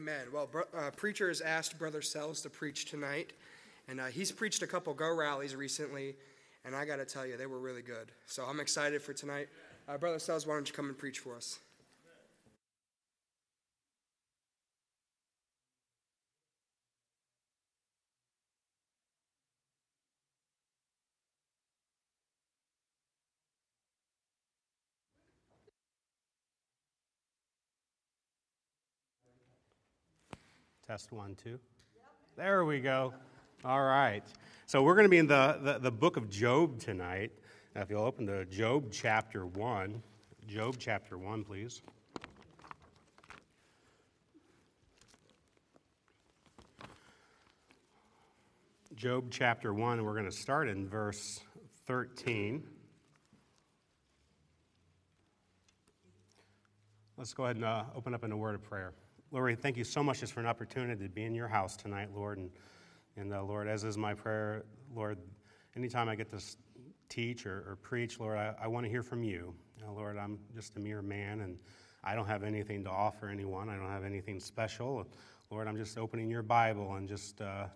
Amen. Well, uh, preacher has asked Brother Sells to preach tonight, and uh, he's preached a couple Go rallies recently, and I got to tell you, they were really good. So I'm excited for tonight. Uh, Brother Sells, why don't you come and preach for us? Test one, two. There we go. All right. So we're going to be in the, the, the book of Job tonight. Now, if you'll open to Job chapter 1. Job chapter 1, please. Job chapter 1, we're going to start in verse 13. Let's go ahead and uh, open up in a word of prayer. Lord, thank you so much just for an opportunity to be in your house tonight, Lord. And, and uh, Lord, as is my prayer, Lord, anytime I get to teach or, or preach, Lord, I, I want to hear from you. Uh, Lord, I'm just a mere man and I don't have anything to offer anyone. I don't have anything special. Lord, I'm just opening your Bible and just uh, uh,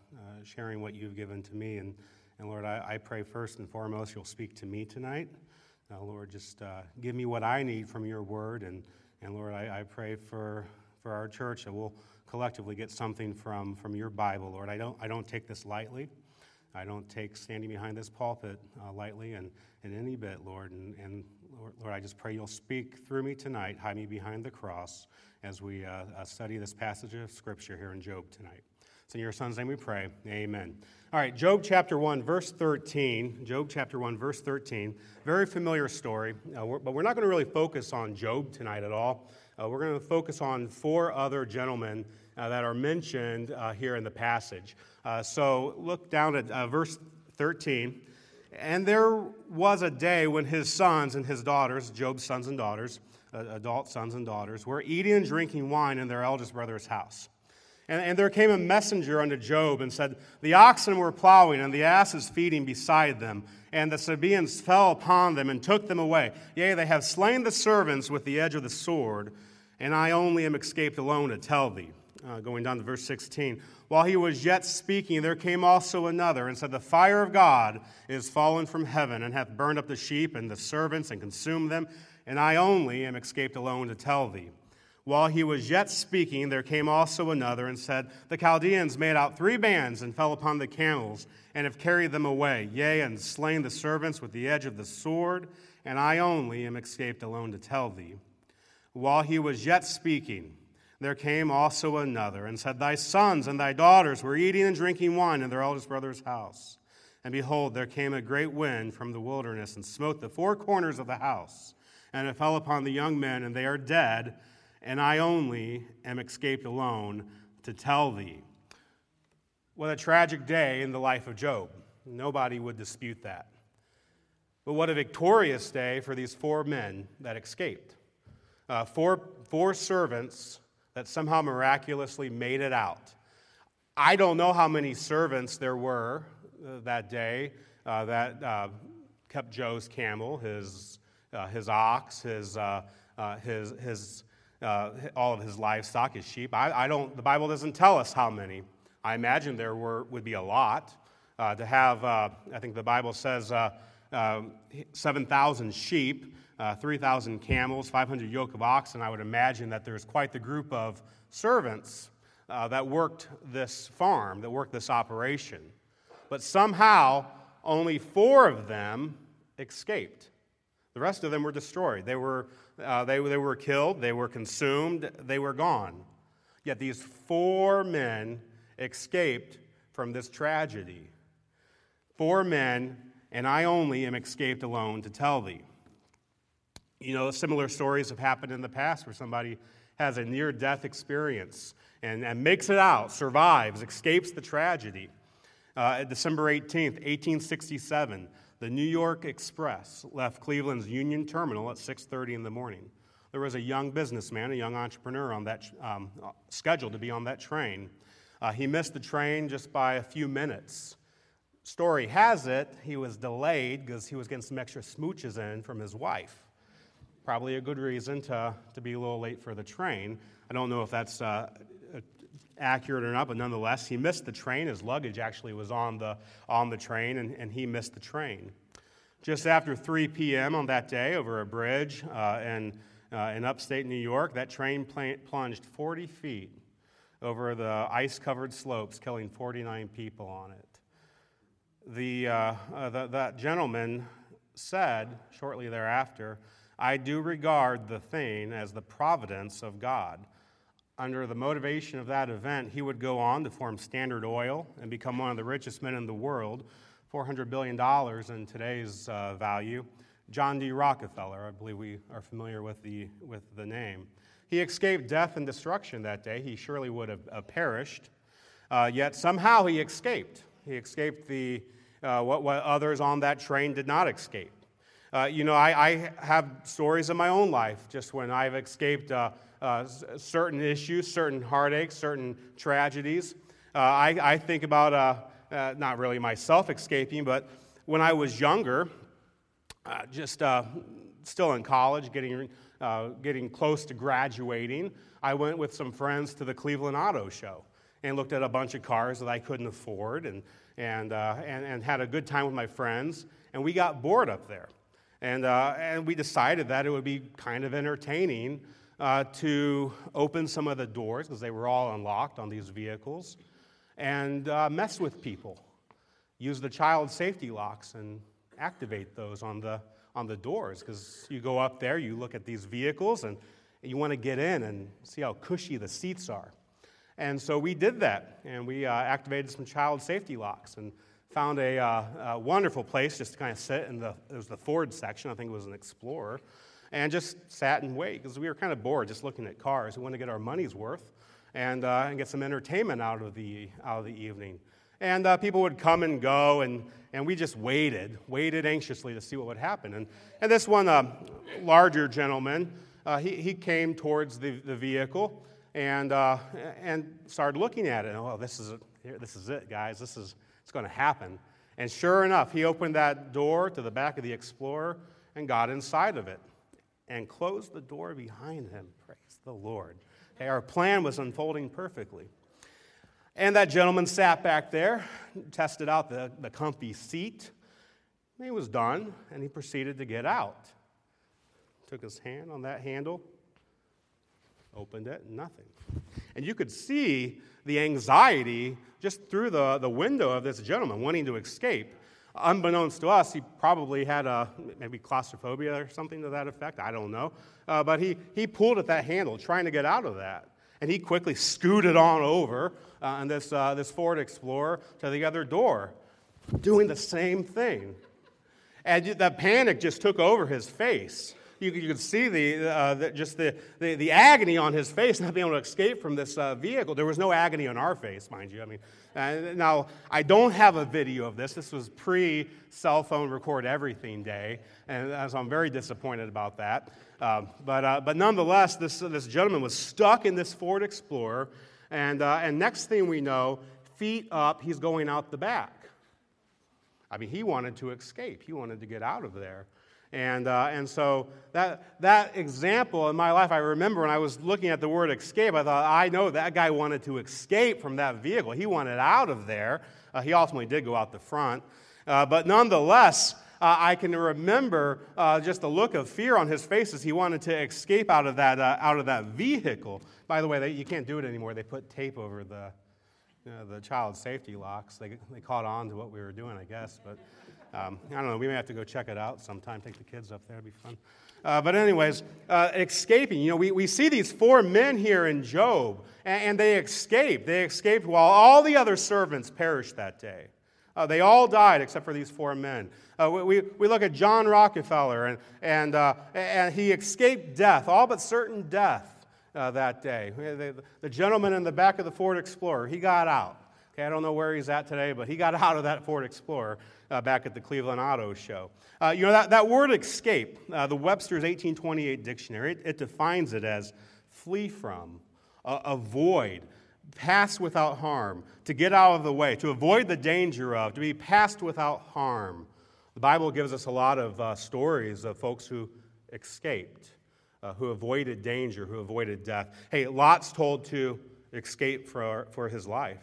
sharing what you've given to me. And, and Lord, I, I pray first and foremost you'll speak to me tonight. Uh, Lord, just uh, give me what I need from your word. And, and Lord, I, I pray for, for our church that we'll collectively get something from, from your Bible, Lord. I don't, I don't take this lightly. I don't take standing behind this pulpit uh, lightly and in any bit, Lord. And, and Lord, Lord, I just pray you'll speak through me tonight, hide me behind the cross as we uh, uh, study this passage of Scripture here in Job tonight. So in your son's name we pray. Amen. All right, Job chapter 1, verse 13. Job chapter 1, verse 13. Very familiar story, uh, we're, but we're not going to really focus on Job tonight at all. Uh, we're going to focus on four other gentlemen uh, that are mentioned uh, here in the passage. Uh, so look down at uh, verse 13. And there was a day when his sons and his daughters, Job's sons and daughters, adult sons and daughters, were eating and drinking wine in their eldest brother's house. And, and there came a messenger unto Job and said, The oxen were plowing, and the asses feeding beside them. And the Sabaeans fell upon them and took them away. Yea, they have slain the servants with the edge of the sword, and I only am escaped alone to tell thee. Uh, going down to verse 16. While he was yet speaking, there came also another and said, The fire of God is fallen from heaven and hath burned up the sheep and the servants and consumed them, and I only am escaped alone to tell thee. While he was yet speaking, there came also another and said, The Chaldeans made out three bands and fell upon the camels and have carried them away, yea, and slain the servants with the edge of the sword, and I only am escaped alone to tell thee. While he was yet speaking, there came also another and said, Thy sons and thy daughters were eating and drinking wine in their eldest brother's house. And behold, there came a great wind from the wilderness and smote the four corners of the house. And it fell upon the young men, and they are dead, and I only am escaped alone to tell thee. What a tragic day in the life of Job. Nobody would dispute that. But what a victorious day for these four men that escaped. Uh, four, four servants that somehow miraculously made it out. I don't know how many servants there were uh, that day uh, that uh, kept Job's camel, his, uh, his ox, his, uh, his, his, uh, all of his livestock, his sheep. I, I, don't, the Bible doesn't tell us how many. I imagine there were, would be a lot. Uh, to have, uh, I think the Bible says, 7,000 sheep, 3,000 camels, 500 yoke of oxen. I would imagine that there's quite the group of servants that worked this farm, that worked this operation. But somehow, only four of them escaped. The rest of them were destroyed. They were, uh, they, they were killed, they were consumed, they were gone. Yet these four men escaped from this tragedy. Four men, and I only am escaped alone to tell thee. You know, similar stories have happened in the past where somebody has a near death experience and, and makes it out, survives, escapes the tragedy. Uh, December 18th, 1867, the New York Express left Cleveland's Union Terminal at 6:30 in the morning. There was a young businessman, a young entrepreneur on that um, scheduled to be on that train. Uh, he missed the train just by a few minutes. Story has it he was delayed because he was getting some extra smooches in from his wife. Probably a good reason to, to be a little late for the train. I don't know if that's uh, accurate or not, but nonetheless, he missed the train. His luggage actually was on the, on the train, and, and he missed the train. Just after 3 p.m. on that day, over a bridge uh, in, uh, in upstate New York, that train pl- plunged 40 feet over the ice covered slopes, killing 49 people on it. The, uh, uh, the, that gentleman said shortly thereafter, I do regard the thing as the providence of God under the motivation of that event, he would go on to form Standard Oil and become one of the richest men in the world, $400 billion in today's uh, value. John D. Rockefeller, I believe we are familiar with the, with the name. He escaped death and destruction that day. He surely would have uh, perished, uh, yet somehow he escaped. He escaped the, uh, what, what others on that train did not escape. Uh, you know, I, I, have stories in my own life just when I've escaped uh, uh, certain issues, certain heartaches, certain tragedies. Uh, I, I, think about, uh, uh, not really myself escaping, but when I was younger, uh, just still in college, getting, getting close to graduating, I went with some friends to the Cleveland Auto Show and looked at a bunch of cars that I couldn't afford and, and, and, and had a good time with my friends. And we got bored up there. And, and we decided that it would be kind of entertaining uh, to open some of the doors because they were all unlocked on these vehicles and uh, mess with people. Use the child safety locks and activate those on the, on the doors because you go up there, you look at these vehicles, and you want to get in and see how cushy the seats are. And so we did that, and we uh, activated some child safety locks and found a, uh, a, wonderful place just to kind of sit in the, it was the Ford section, I think it was an Explorer, and just sat and wait because we were kind of bored just looking at cars. We wanted to get our money's worth and, uh, and get some entertainment out of the, out of the evening. And uh, people would come and go, and, and we just waited, waited anxiously to see what would happen. And, and this one uh, larger gentleman, uh, he, he came towards the, the vehicle and, uh, and started looking at it. oh, this is, it. this is it, guys. This is it's going to happen. And sure enough, he opened that door to the back of the Explorer and got inside of it and closed the door behind him. Praise the Lord. Okay, our plan was unfolding perfectly. And that gentleman sat back there, tested out the, the comfy seat. He was done, and he proceeded to get out. Took his hand on that handle, opened it, nothing. And you could see the anxiety just through the, the window of this gentleman wanting to escape. Unbeknownst to us, he probably had a, maybe claustrophobia or something to that effect. I don't know. Uh, but he, he pulled at that handle, trying to get out of that. And he quickly scooted on over uh, on this, uh, this Ford Explorer to the other door, doing the same thing. And the panic just took over his face. You, you could see the, uh, the just the, the, the, agony on his face, not being able to escape from this uh, vehicle. There was no agony on our face, mind you. I mean, uh, now, I don't have a video of this. This was pre cell phone record everything day, and so I'm very disappointed about that. Uh, but, uh, but nonetheless, this, this gentleman was stuck in this Ford Explorer, and, uh, and next thing we know, feet up, he's going out the back. I mean, he wanted to escape, he wanted to get out of there. And, uh, and so that, that example in my life, I remember when I was looking at the word escape, I thought, I know that guy wanted to escape from that vehicle. He wanted out of there. Uh, he ultimately did go out the front. Uh, but nonetheless, uh, I can remember uh, just the look of fear on his face as he wanted to escape out of that, uh, out of that vehicle. By the way, they, you can't do it anymore. They put tape over the, you know, the child safety locks. They, they caught on to what we were doing, I guess. But um, I don't know. We may have to go check it out sometime. Take the kids up there. It'd be fun. Uh, but, anyways, uh, escaping. You know, we, we see these four men here in Job, and, and they escaped. They escaped while all the other servants perished that day. Uh, they all died except for these four men. Uh, we, we look at John Rockefeller, and, and, uh, and he escaped death, all but certain death uh, that day. The, the, gentleman in the back of the Ford Explorer, he got out. Okay, I don't know where he's at today, but he got out of that Ford Explorer uh, back at the Cleveland Auto Show. Uh, you know, that, that word escape, the Webster's 1828 dictionary, it, it defines it as flee from, avoid, pass without harm, to get out of the way, to avoid the danger of, to be passed without harm. The Bible gives us a lot of uh, stories of folks who escaped, uh, who avoided danger, who avoided death. Hey, Lot's told to escape for, for his life.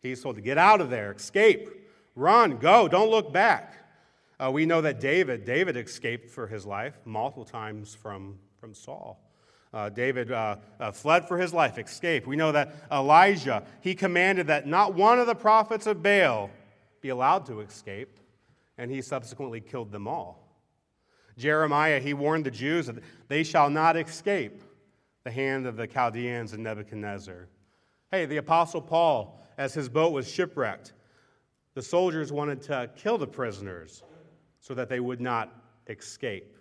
He's told to get out of there, escape, run, go, don't look back. Uh, we know that David, David escaped for his life multiple times from, from Saul. Uh, David uh, uh, fled for his life, escaped. We know that Elijah, he commanded that not one of the prophets of Baal be allowed to escape, and he subsequently killed them all. Jeremiah, he warned the Jews that they shall not escape the hand of the Chaldeans and Nebuchadnezzar. Hey, the Apostle Paul, as his boat was shipwrecked, the soldiers wanted to kill the prisoners so that they would not escape.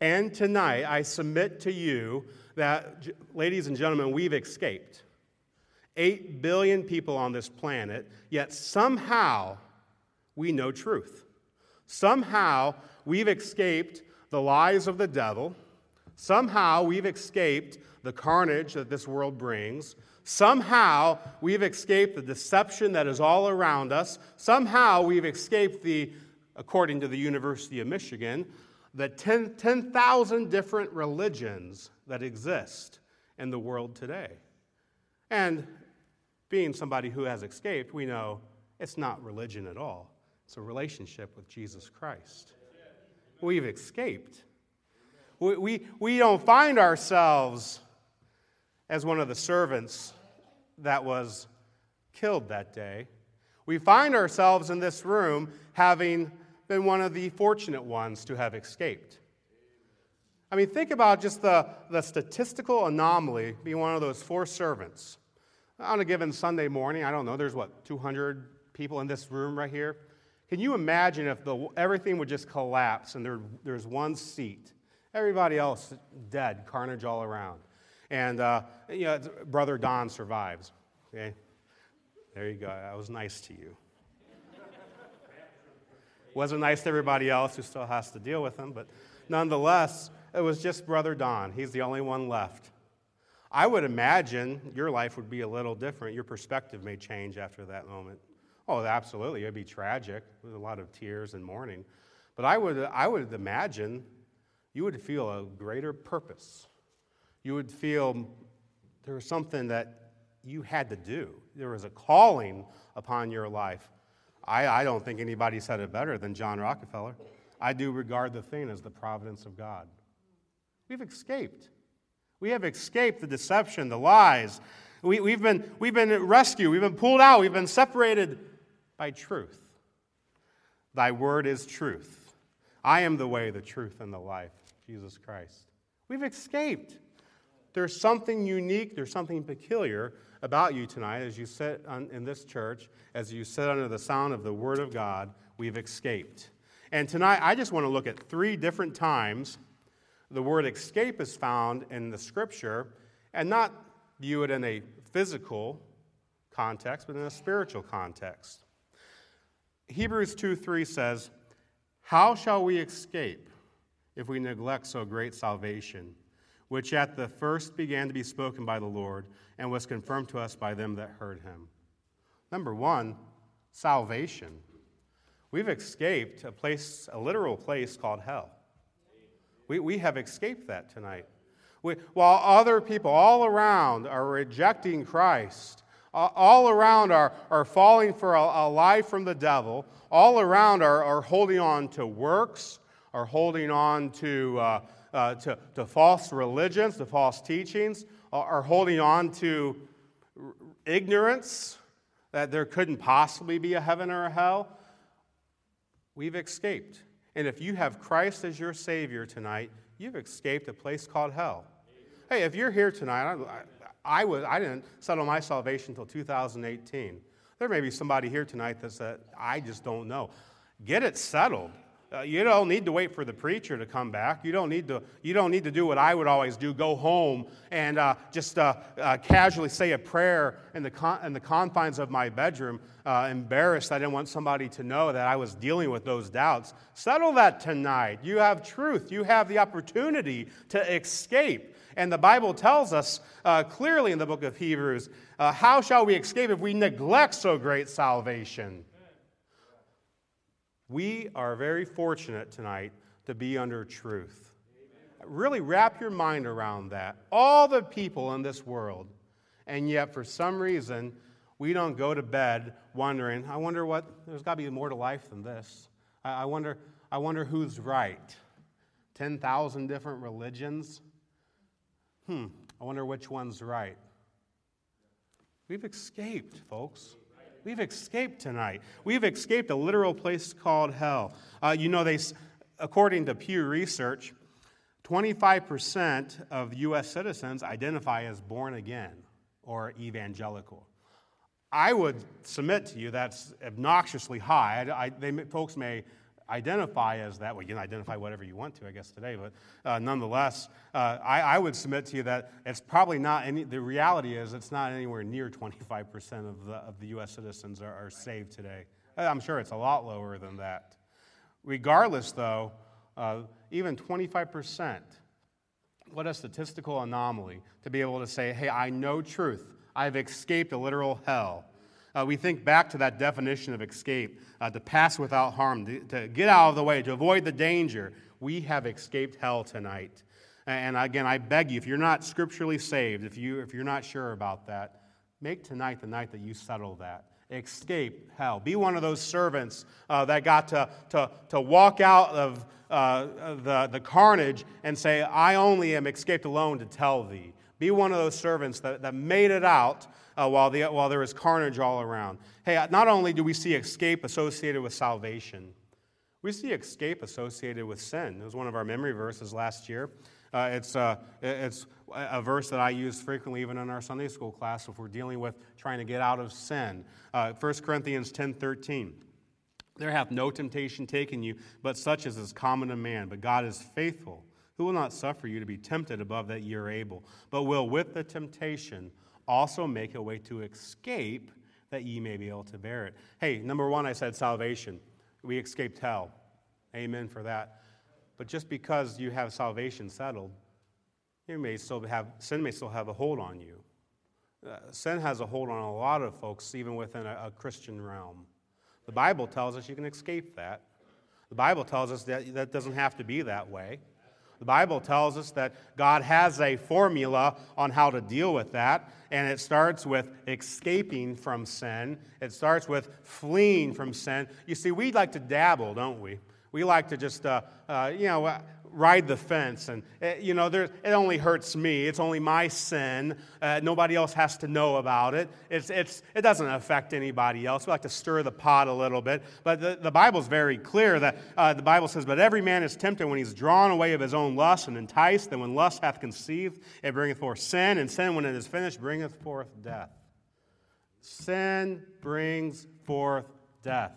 And tonight, I submit to you that, ladies and gentlemen, we've escaped. Eight billion people on this planet, yet somehow we know truth. Somehow we've escaped the lies of the devil. Somehow we've escaped the carnage that this world brings. Somehow we've escaped the deception that is all around us. Somehow we've escaped the, according to the University of Michigan, the 10,000 10, different religions that exist in the world today. And being somebody who has escaped, we know it's not religion at all, it's a relationship with Jesus Christ. We've escaped. We, we, we don't find ourselves as one of the servants that was killed that day. We find ourselves in this room having been one of the fortunate ones to have escaped. I mean, think about just the, the statistical anomaly being one of those four servants. On a given Sunday morning, I don't know, there's what, 200 people in this room right here? Can you imagine if the, everything would just collapse and there, there's one seat? Everybody else dead, carnage all around. And uh, you know, Brother Don survives. Okay? There you go. I was nice to you. Wasn't nice to everybody else who still has to deal with him, but nonetheless, it was just Brother Don. He's the only one left. I would imagine your life would be a little different. Your perspective may change after that moment. Oh, absolutely. It'd be tragic with a lot of tears and mourning. But I would, I would imagine you would feel a greater purpose. You would feel there was something that you had to do, there was a calling upon your life. I, I don't think anybody said it better than John Rockefeller. I do regard the thing as the providence of God. We've escaped. We have escaped the deception, the lies. We, we've, been, we've been rescued. We've been pulled out. We've been separated by truth. Thy word is truth. I am the way, the truth, and the life, Jesus Christ. We've escaped. There's something unique, there's something peculiar about you tonight as you sit on, in this church, as you sit under the sound of the Word of God, we've escaped. And tonight, I just want to look at three different times the word escape is found in the Scripture, and not view it in a physical context, but in a spiritual context. Hebrews 2 3 says, How shall we escape if we neglect so great salvation? Which at the first began to be spoken by the Lord and was confirmed to us by them that heard him. Number one, salvation. We've escaped a place, a literal place called hell. We, we have escaped that tonight. We, while other people all around are rejecting Christ, all around are, are falling for a, a life from the devil, all around are, are holding on to works, are holding on to, uh, uh, to, to false religions, to false teachings, are holding on to ignorance that there couldn't possibly be a heaven or a hell. We've escaped. And if you have Christ as your Savior tonight, you've escaped a place called hell. Hey, if you're here tonight, I, I, was, I didn't settle my salvation until 2018. There may be somebody here tonight that said, I just don't know. Get it settled. Uh, you don't need to wait for the preacher to come back. You don't need to, you don't need to do what I would always do go home and uh, just uh, uh casually say a prayer in the, con- in the confines of my bedroom, uh, embarrassed. I didn't want somebody to know that I was dealing with those doubts. Settle that tonight. You have truth, you have the opportunity to escape. And the Bible tells us uh, clearly in the book of Hebrews how shall we escape if we neglect so great salvation? We are very fortunate tonight to be under truth. Really wrap your mind around that. All the people in this world, and yet for some reason, we don't go to bed wondering, I wonder what, there's got to be more to life than this. I, I wonder, I wonder who's right. 10,000 different religions? Hmm, I wonder which one's right. We've escaped, folks. We've escaped tonight. We've escaped a literal place called hell. Uh, you know, they, according to Pew Research, 25% of U.S. citizens identify as born again or evangelical. I would submit to you that's obnoxiously high. I, I, they, folks may identify as that. Well, you can identify whatever you want to, I guess, today, but uh, nonetheless, uh, I, I, would submit to you that it's probably not any, the reality is it's not anywhere near 25% of the, of the U.S. citizens are, are saved today. I'm sure it's a lot lower than that. Regardless, though, uh, even 25%, what a statistical anomaly to be able to say, hey, I know truth. I've escaped a literal hell. Uh, we think back to that definition of escape uh, to pass without harm, to, to, get out of the way, to avoid the danger. We have escaped hell tonight. And again, I beg you, if you're not scripturally saved, if, you, if you're not sure about that, make tonight the night that you settle that. Escape hell. Be one of those servants uh, that got to, to, to walk out of uh, the, the carnage and say, I only am escaped alone to tell thee. Be one of those servants that, that made it out uh, while, the, while there was carnage all around. Hey, not only do we see escape associated with salvation, we see escape associated with sin. It was one of our memory verses last year. Uh, it's, uh, it's a verse that I use frequently, even in our Sunday school class, if we're dealing with trying to get out of sin. Uh, 1 Corinthians 10 13. There hath no temptation taken you, but such as is common to man. But God is faithful, who will not suffer you to be tempted above that ye are able, but will with the temptation also make a way to escape that ye may be able to bear it. Hey, number one, I said salvation. We escaped hell. Amen for that. But just because you have salvation settled, you may still have sin may still have a hold on you. Uh, sin has a hold on a lot of folks, even within a, a Christian realm. The Bible tells us you can escape that. The Bible tells us that that doesn't have to be that way. The Bible tells us that God has a formula on how to deal with that, and it starts with escaping from sin. It starts with fleeing from sin. You see, we like to dabble, don't we? We like to just, uh, uh, you know, ride the fence. And, eh, you know, there, it only hurts me. It's only my sin. Uh, nobody else has to know about it. It's, it's, it doesn't affect anybody else. We like to stir the pot a little bit. But the, the Bible's very clear that uh, the Bible says, But every man is tempted when he's drawn away of his own lust and enticed. And when lust hath conceived, it bringeth forth sin. And sin, when it is finished, bringeth forth death. Sin brings forth death.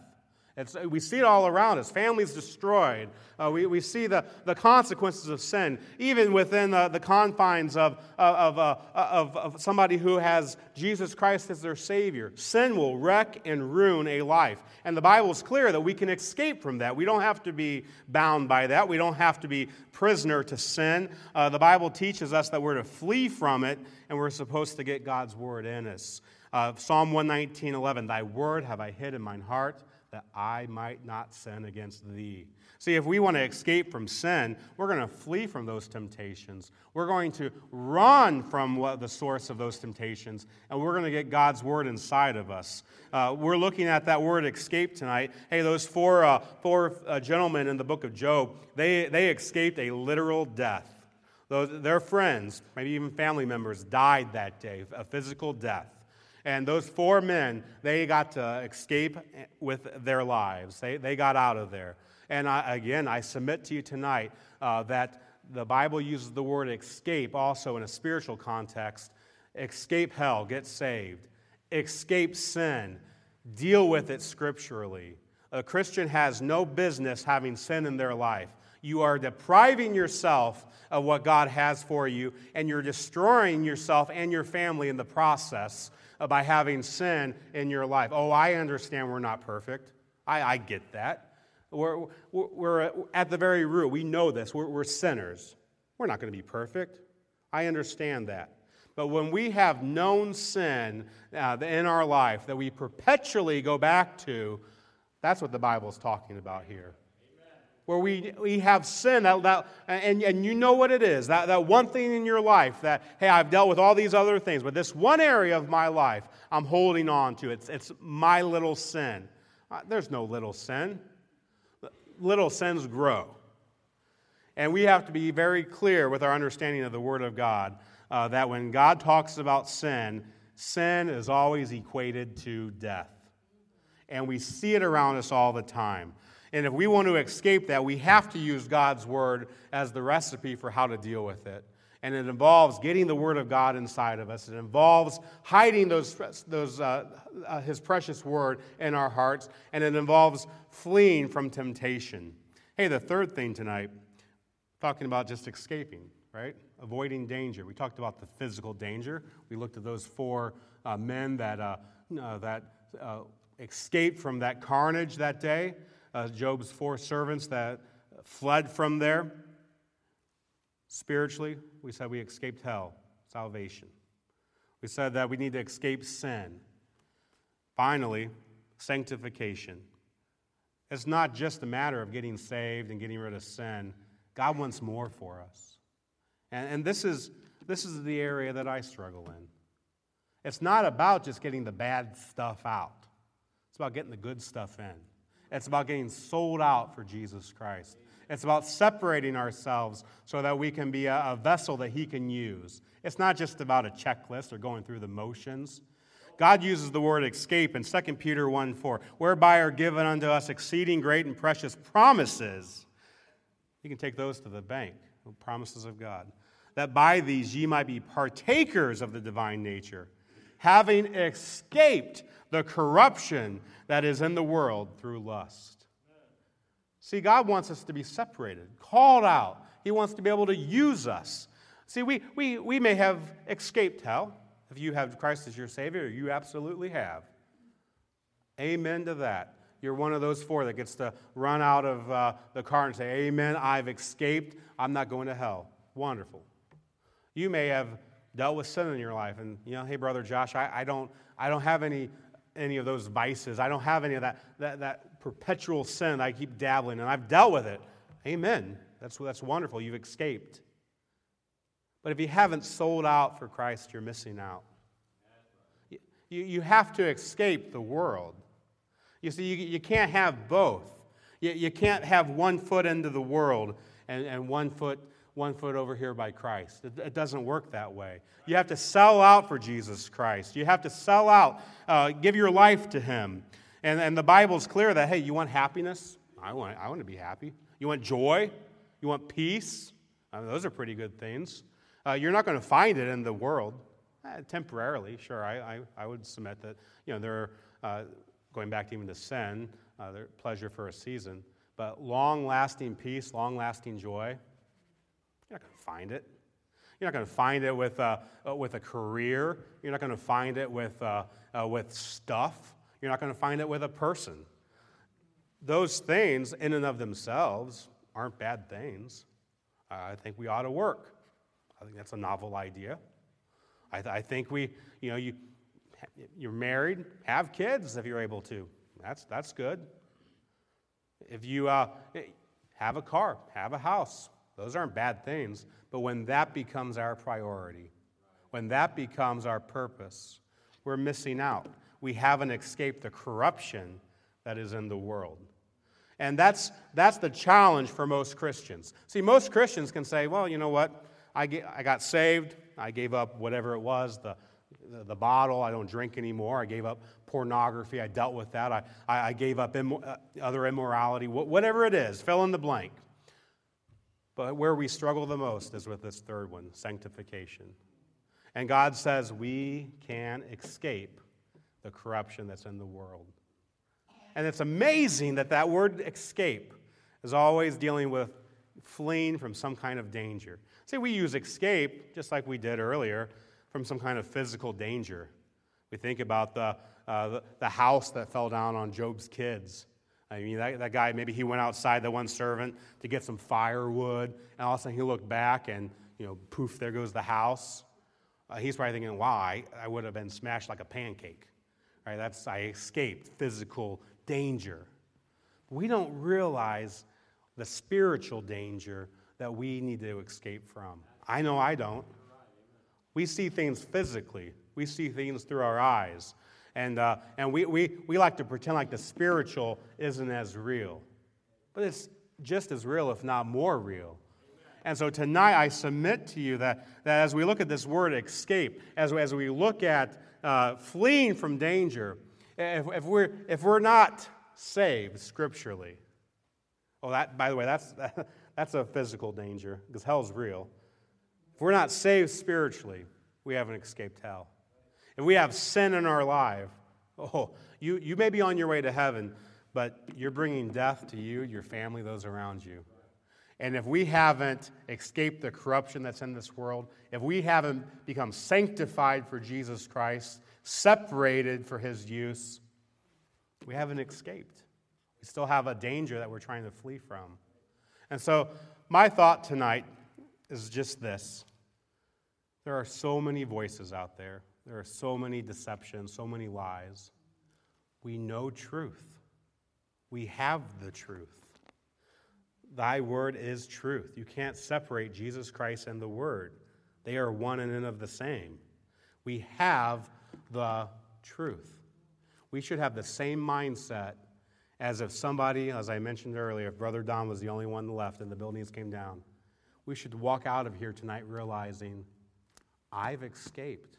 It's, we see it all around us. Families destroyed. Uh, we, we see the, the consequences of sin, even within the, the confines of, of, uh, of, of somebody who has Jesus Christ as their Savior. Sin will wreck and ruin a life. And the Bible is clear that we can escape from that. We don't have to be bound by that, we don't have to be prisoner to sin. Uh, the Bible teaches us that we're to flee from it, and we're supposed to get God's Word in us. Uh, Psalm 119 11, Thy word have I hid in mine heart that I might not sin against thee. See, if we want to escape from sin, we're going to flee from those temptations. We're going to run from what, the source of those temptations, and we're going to get God's word inside of us. Uh, we're looking at that word escape tonight. Hey, those four, uh, four uh, gentlemen in the book of Job, they, they escaped a literal death. Those, their friends, maybe even family members, died that day, a physical death. And those four men, they got to escape with their lives. They, they got out of there. And I, again, I submit to you tonight uh, that the Bible uses the word escape also in a spiritual context. Escape hell, get saved. Escape sin, deal with it scripturally. A Christian has no business having sin in their life. You are depriving yourself of what God has for you, and you're destroying yourself and your family in the process by having sin in your life. Oh, I understand we're not perfect. I, I get that. We're, we're, at the very root, we know this. We're, we're sinners. We're not going to be perfect. I understand that. But when we have known sin uh, in our life that we perpetually go back to, that's what the Bible is talking about here where we, we have sin, that, that, and, and you know what it is that, that one thing in your life that, hey, I've dealt with all these other things, but this one area of my life I'm holding on to. It's, it's my little sin. Uh, there's no little sin, little sins grow. And we have to be very clear with our understanding of the Word of God uh, that when God talks about sin, sin is always equated to death. And we see it around us all the time. And if we want to escape that, we have to use God's word as the recipe for how to deal with it. And it involves getting the word of God inside of us. It involves hiding those, those, uh, uh, his precious word in our hearts. And it involves fleeing from temptation. Hey, the third thing tonight, talking about just escaping, right? Avoiding danger. We talked about the physical danger. We looked at those four uh, men that, uh, uh, that uh, escaped from that carnage that day uh, Job's four servants that fled from there. Spiritually, we said we escaped hell, salvation. We said that we need to escape sin. Finally, sanctification. It's not just a matter of getting saved and getting rid of sin. God wants more for us. And, and this, is, this is the area that I struggle in. It's not about just getting the bad stuff out, it's about getting the good stuff in. It's about getting sold out for Jesus Christ. It's about separating ourselves so that we can be a, a, vessel that He can use. It's not just about a checklist or going through the motions. God uses the word escape in 2 Peter 1 4, whereby are given unto us exceeding great and precious promises. You can take those to the bank, the promises of God. That by these ye might be partakers of the divine nature, having escaped the corruption that is in the world through lust. See, God wants us to be separated, called out. He wants to be able to use us. See, we, we, we may have escaped hell. If you have Christ as your Savior, you absolutely have. Amen to that. You're one of those four that gets to run out of uh, the car and say, Amen, I've escaped. I'm not going to hell. Wonderful. You may have dealt with sin in your life, and, you know, hey, Brother Josh, I, I, don't, I don't have any any of those vices. I don't have any of that, that, that perpetual sin I keep dabbling in. I've dealt with it. Amen. That's, that's wonderful. You've escaped. But if you haven't sold out for Christ, you're missing out. You, you have to escape the world. You see, you, you can't have both. You, you can't have one foot into the world and, and one foot one foot over here by Christ. It, it, doesn't work that way. You have to sell out for Jesus Christ. You have to sell out, uh, give your life to Him. And, and the Bible's clear that, hey, you want happiness? I want, I want to be happy. You want joy? You want peace? I mean, those are pretty good things. Uh, you're not going to find it in the world. Eh, temporarily, sure, I, I, I, would submit that, you know, there are, uh, going back even to sin, uh, pleasure for a season. But long lasting peace, long lasting joy, you're not going to find it. You're not going to find it with, uh, uh, with a career. You're not going to find it with, uh, uh, with stuff. You're not going to find it with a person. Those things, in and of themselves, aren't bad things. I think we ought to work. I think that's a novel idea. I, th- I think we, you know, you, you're married, have kids if you're able to. That's, that's good. If you uh, have a car, have a house, those aren't bad things. But when that becomes our priority, when that becomes our purpose, we're missing out. We haven't escaped the corruption that is in the world. And that's, that's the challenge for most Christians. See, most Christians can say, well, you know what? I, get, I got saved. I gave up whatever it was, the, the, the, bottle. I don't drink anymore. I gave up pornography. I dealt with that. I, I, gave up uh, other immorality. whatever it is, fill in the blank. But where we struggle the most is with this third one sanctification. And God says we can escape the corruption that's in the world. And it's amazing that that word escape is always dealing with fleeing from some kind of danger. See, we use escape, just like we did earlier, from some kind of physical danger. We think about the, uh, the, the, house that fell down on Job's kids. I mean, that, that guy, maybe he went outside, the one servant, to get some firewood, and all of a sudden he looked back and, you know, poof, there goes the house. Uh, he's probably thinking, wow, I, I would have been smashed like a pancake. Right? That's, I escaped physical danger. We don't realize the spiritual danger that we need to escape from. I know I don't. We see things physically, we see things through our eyes. And, uh, and we, we, we like to pretend like the spiritual isn't as real. But it's just as real, if not more real. And so tonight I submit to you that, that as we look at this word escape, as, as we look at uh, fleeing from danger, if, if, we're, if we're not saved scripturally, oh, that, by the way, that's, that's a physical danger because hell's real. If we're not saved spiritually, we haven't escaped hell. If we have sin in our life, oh, you, you may be on your way to heaven, but you're bringing death to you, your family, those around you. And if we haven't escaped the corruption that's in this world, if we haven't become sanctified for Jesus Christ, separated for his use, we haven't escaped. We still have a danger that we're trying to flee from. And so, my thought tonight is just this there are so many voices out there, there are so many deceptions, so many lies. We know truth, we have the truth. Thy word is truth. You can't separate Jesus Christ and the word, they are one and of the same. We have the truth. We should have the same mindset as if somebody, as I mentioned earlier, if Brother Don was the only one left and the buildings came down. We should walk out of here tonight realizing, I've escaped.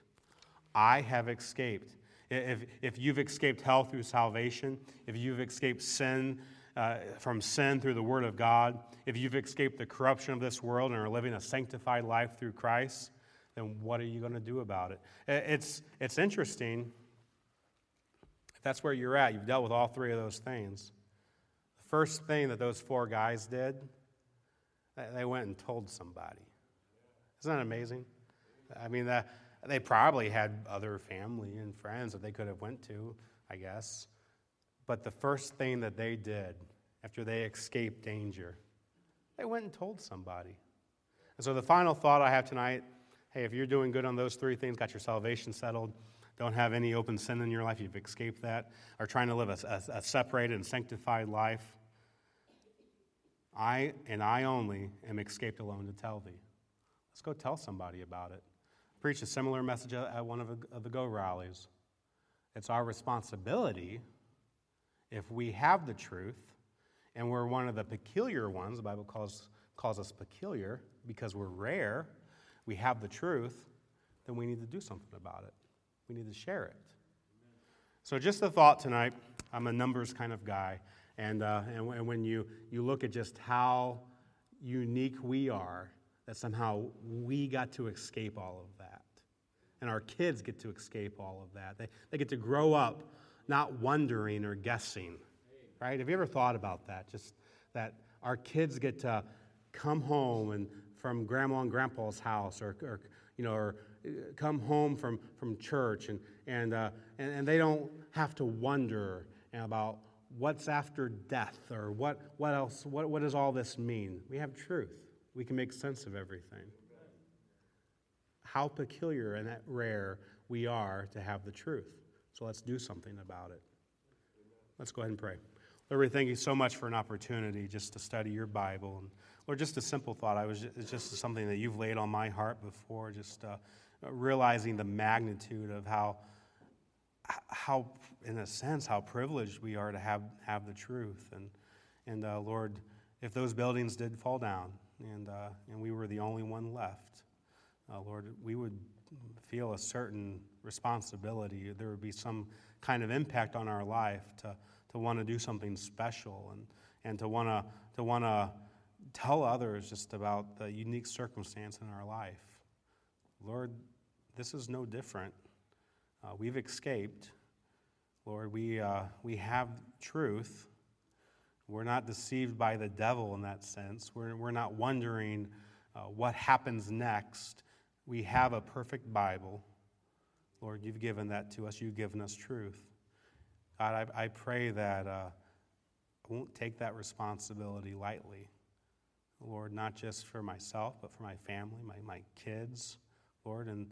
I have escaped. If, if you've escaped hell through salvation, if you've escaped sin uh, from sin through the Word of God, if you've escaped the corruption of this world and are living a sanctified life through Christ, then what are you going to do about it? It's, it's interesting. If that's where you're at, you've dealt with all three of those things. The first thing that those four guys did, they went and told somebody. Isn't that amazing? I mean, that, they probably had other family and friends that they could have went to, I guess. But the first thing that they did after they escaped danger, they went and told somebody. And so the final thought I have tonight hey, if you're doing good on those three things, got your salvation settled, don't have any open sin in your life, you've escaped that, are trying to live a, a, a separated and sanctified life, I and I only am escaped alone to tell thee. Let's go tell somebody about it. Preached a similar message at one of the, Go rallies. It's our responsibility, if we have the truth, and we're one of the peculiar ones, the Bible calls, calls us peculiar because we're rare, we have the truth, then we need to do something about it. We need to share it. So, just a thought tonight. I'm a numbers kind of guy. And, uh, and, and when you, you look at just how unique we are, that somehow we got to escape all of. And our kids get to escape all of that. They, they get to grow up not wondering or guessing, right? Have you ever thought about that? Just that our kids get to come home and from grandma and grandpa's house or, or you know, or uh, come home from, from church and, and, uh, and, and, they don't have to wonder about what's after death or what, what else, what, what does all this mean? We have truth. We can make sense of everything. How peculiar and rare we are to have the truth. So let's do something about it. Let's go ahead and pray. Lord, we thank you so much for an opportunity just to study your Bible. And Lord, just a simple thought. I was it's just something that you've laid on my heart before, just uh, realizing the magnitude of how, how, in a sense, how privileged we are to have, have the truth. And, and uh, Lord, if those buildings did fall down and, uh, and we were the only one left, uh, Lord, we would feel a certain responsibility. There would be some kind of impact on our life to, to want to do something special and, and to want to to want to tell others just about the unique circumstance in our life. Lord, this is no different. Uh, we've escaped. Lord, we, uh, we have truth. We're not deceived by the devil in that sense. We're, we're not wondering uh, what happens next. We have a perfect Bible. Lord, you've given that to us. You've given us truth. God, I, I pray that uh, I won't take that responsibility lightly. Lord, not just for myself, but for my family, my, my kids, Lord, and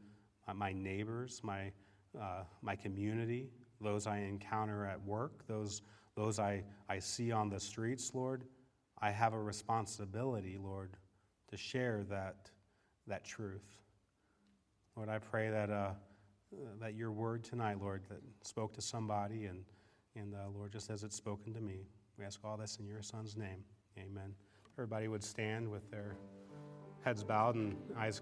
my, neighbors, my, uh, my community, those I encounter at work, those, those I, I see on the streets, Lord. I have a responsibility, Lord, to share that, that truth. Lord, I pray that, uh, that your word tonight, Lord, that spoke to somebody, and, and uh, Lord, just as it's spoken to me, we ask all this in your Son's name. Amen. Everybody would stand with their heads bowed and eyes